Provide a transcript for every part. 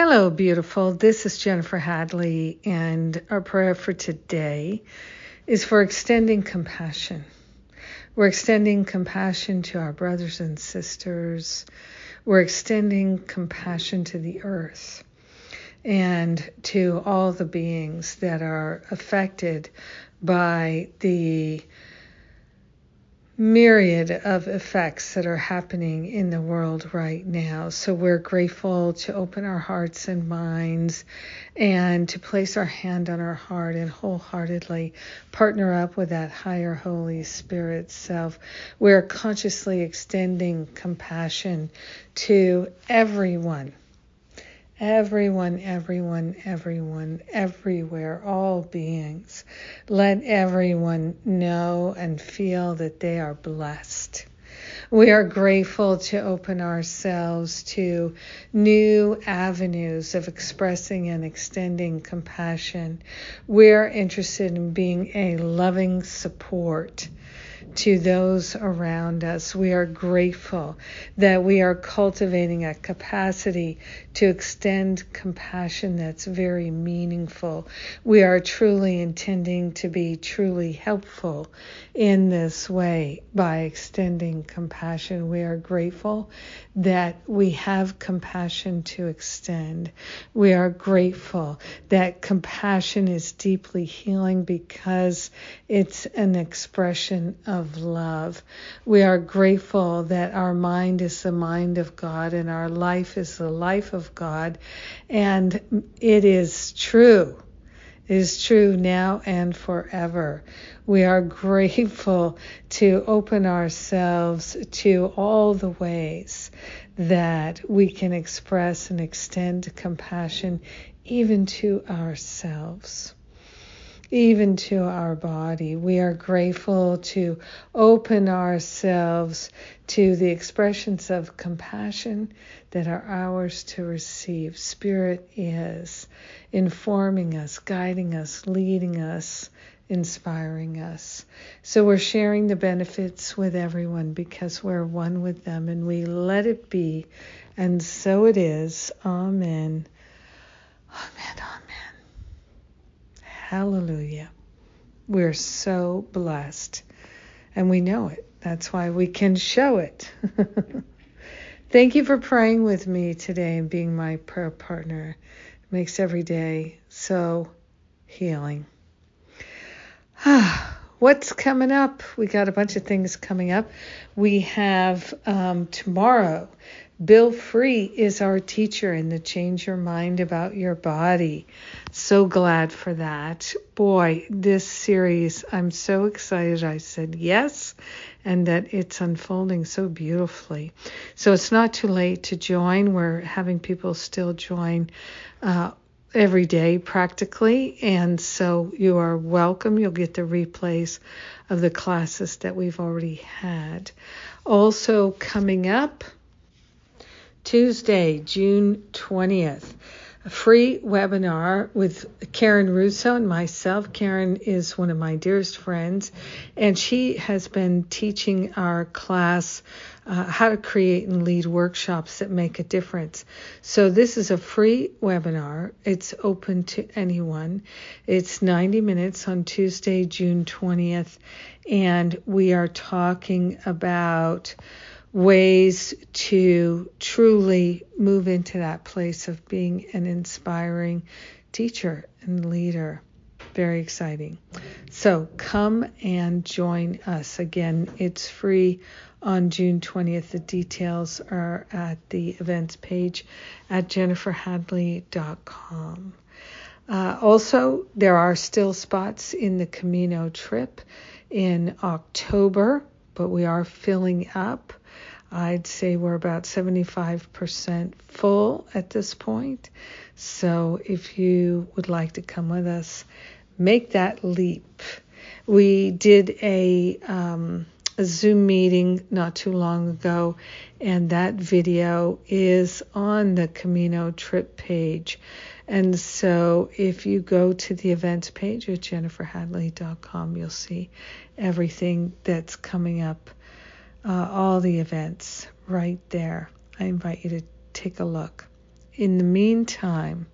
Hello, beautiful. This is Jennifer Hadley, and our prayer for today is for extending compassion. We're extending compassion to our brothers and sisters. We're extending compassion to the earth and to all the beings that are affected by the myriad of effects that are happening in the world right now. So we're grateful to open our hearts and minds and to place our hand on our heart and wholeheartedly partner up with that higher Holy Spirit self. We're consciously extending compassion to everyone Everyone, everyone, everyone, everywhere, all beings. Let everyone know and feel that they are blessed. We are grateful to open ourselves to new avenues of expressing and extending compassion. We're interested in being a loving support to those around us. We are grateful that we are cultivating a capacity to extend compassion that's very meaningful. We are truly intending to be truly helpful in this way by extending compassion. We are grateful that we have compassion to extend. We are grateful that compassion is deeply healing because it's an expression of love. We are grateful that our mind is the mind of God and our life is the life of God. And it is true is true now and forever. We are grateful to open ourselves to all the ways that we can express and extend compassion even to ourselves even to our body. We are grateful to open ourselves to the expressions of compassion that are ours to receive. Spirit is informing us, guiding us, leading us, inspiring us. So we're sharing the benefits with everyone because we're one with them and we let it be. And so it is. Amen. Amen. Hallelujah. We're so blessed. And we know it. That's why we can show it. Thank you for praying with me today and being my prayer partner. It makes every day so healing. Ah. What's coming up? We got a bunch of things coming up. We have um, tomorrow Bill Free is our teacher in the Change Your Mind About Your Body. So glad for that. Boy, this series, I'm so excited I said yes and that it's unfolding so beautifully. So it's not too late to join. We're having people still join. Uh, every day practically and so you are welcome. You'll get the replays of the classes that we've already had. Also coming up Tuesday, June 20th, a free webinar with Karen Russo and myself. Karen is one of my dearest friends, and she has been teaching our class uh, how to create and lead workshops that make a difference. So, this is a free webinar. It's open to anyone. It's 90 minutes on Tuesday, June 20th, and we are talking about ways to truly move into that place of being an inspiring teacher and leader. Very exciting. So come and join us. Again, it's free on June 20th. The details are at the events page at jenniferhadley.com. Uh, also, there are still spots in the Camino trip in October, but we are filling up. I'd say we're about 75% full at this point. So if you would like to come with us, make that leap. We did a, um, a Zoom meeting not too long ago, and that video is on the Camino trip page. And so if you go to the events page at jenniferhadley.com, you'll see everything that's coming up uh, all the events right there. I invite you to take a look in the meantime,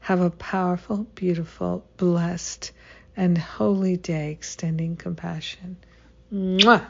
have a powerful, beautiful, blessed, and holy day extending compassion. Mwah!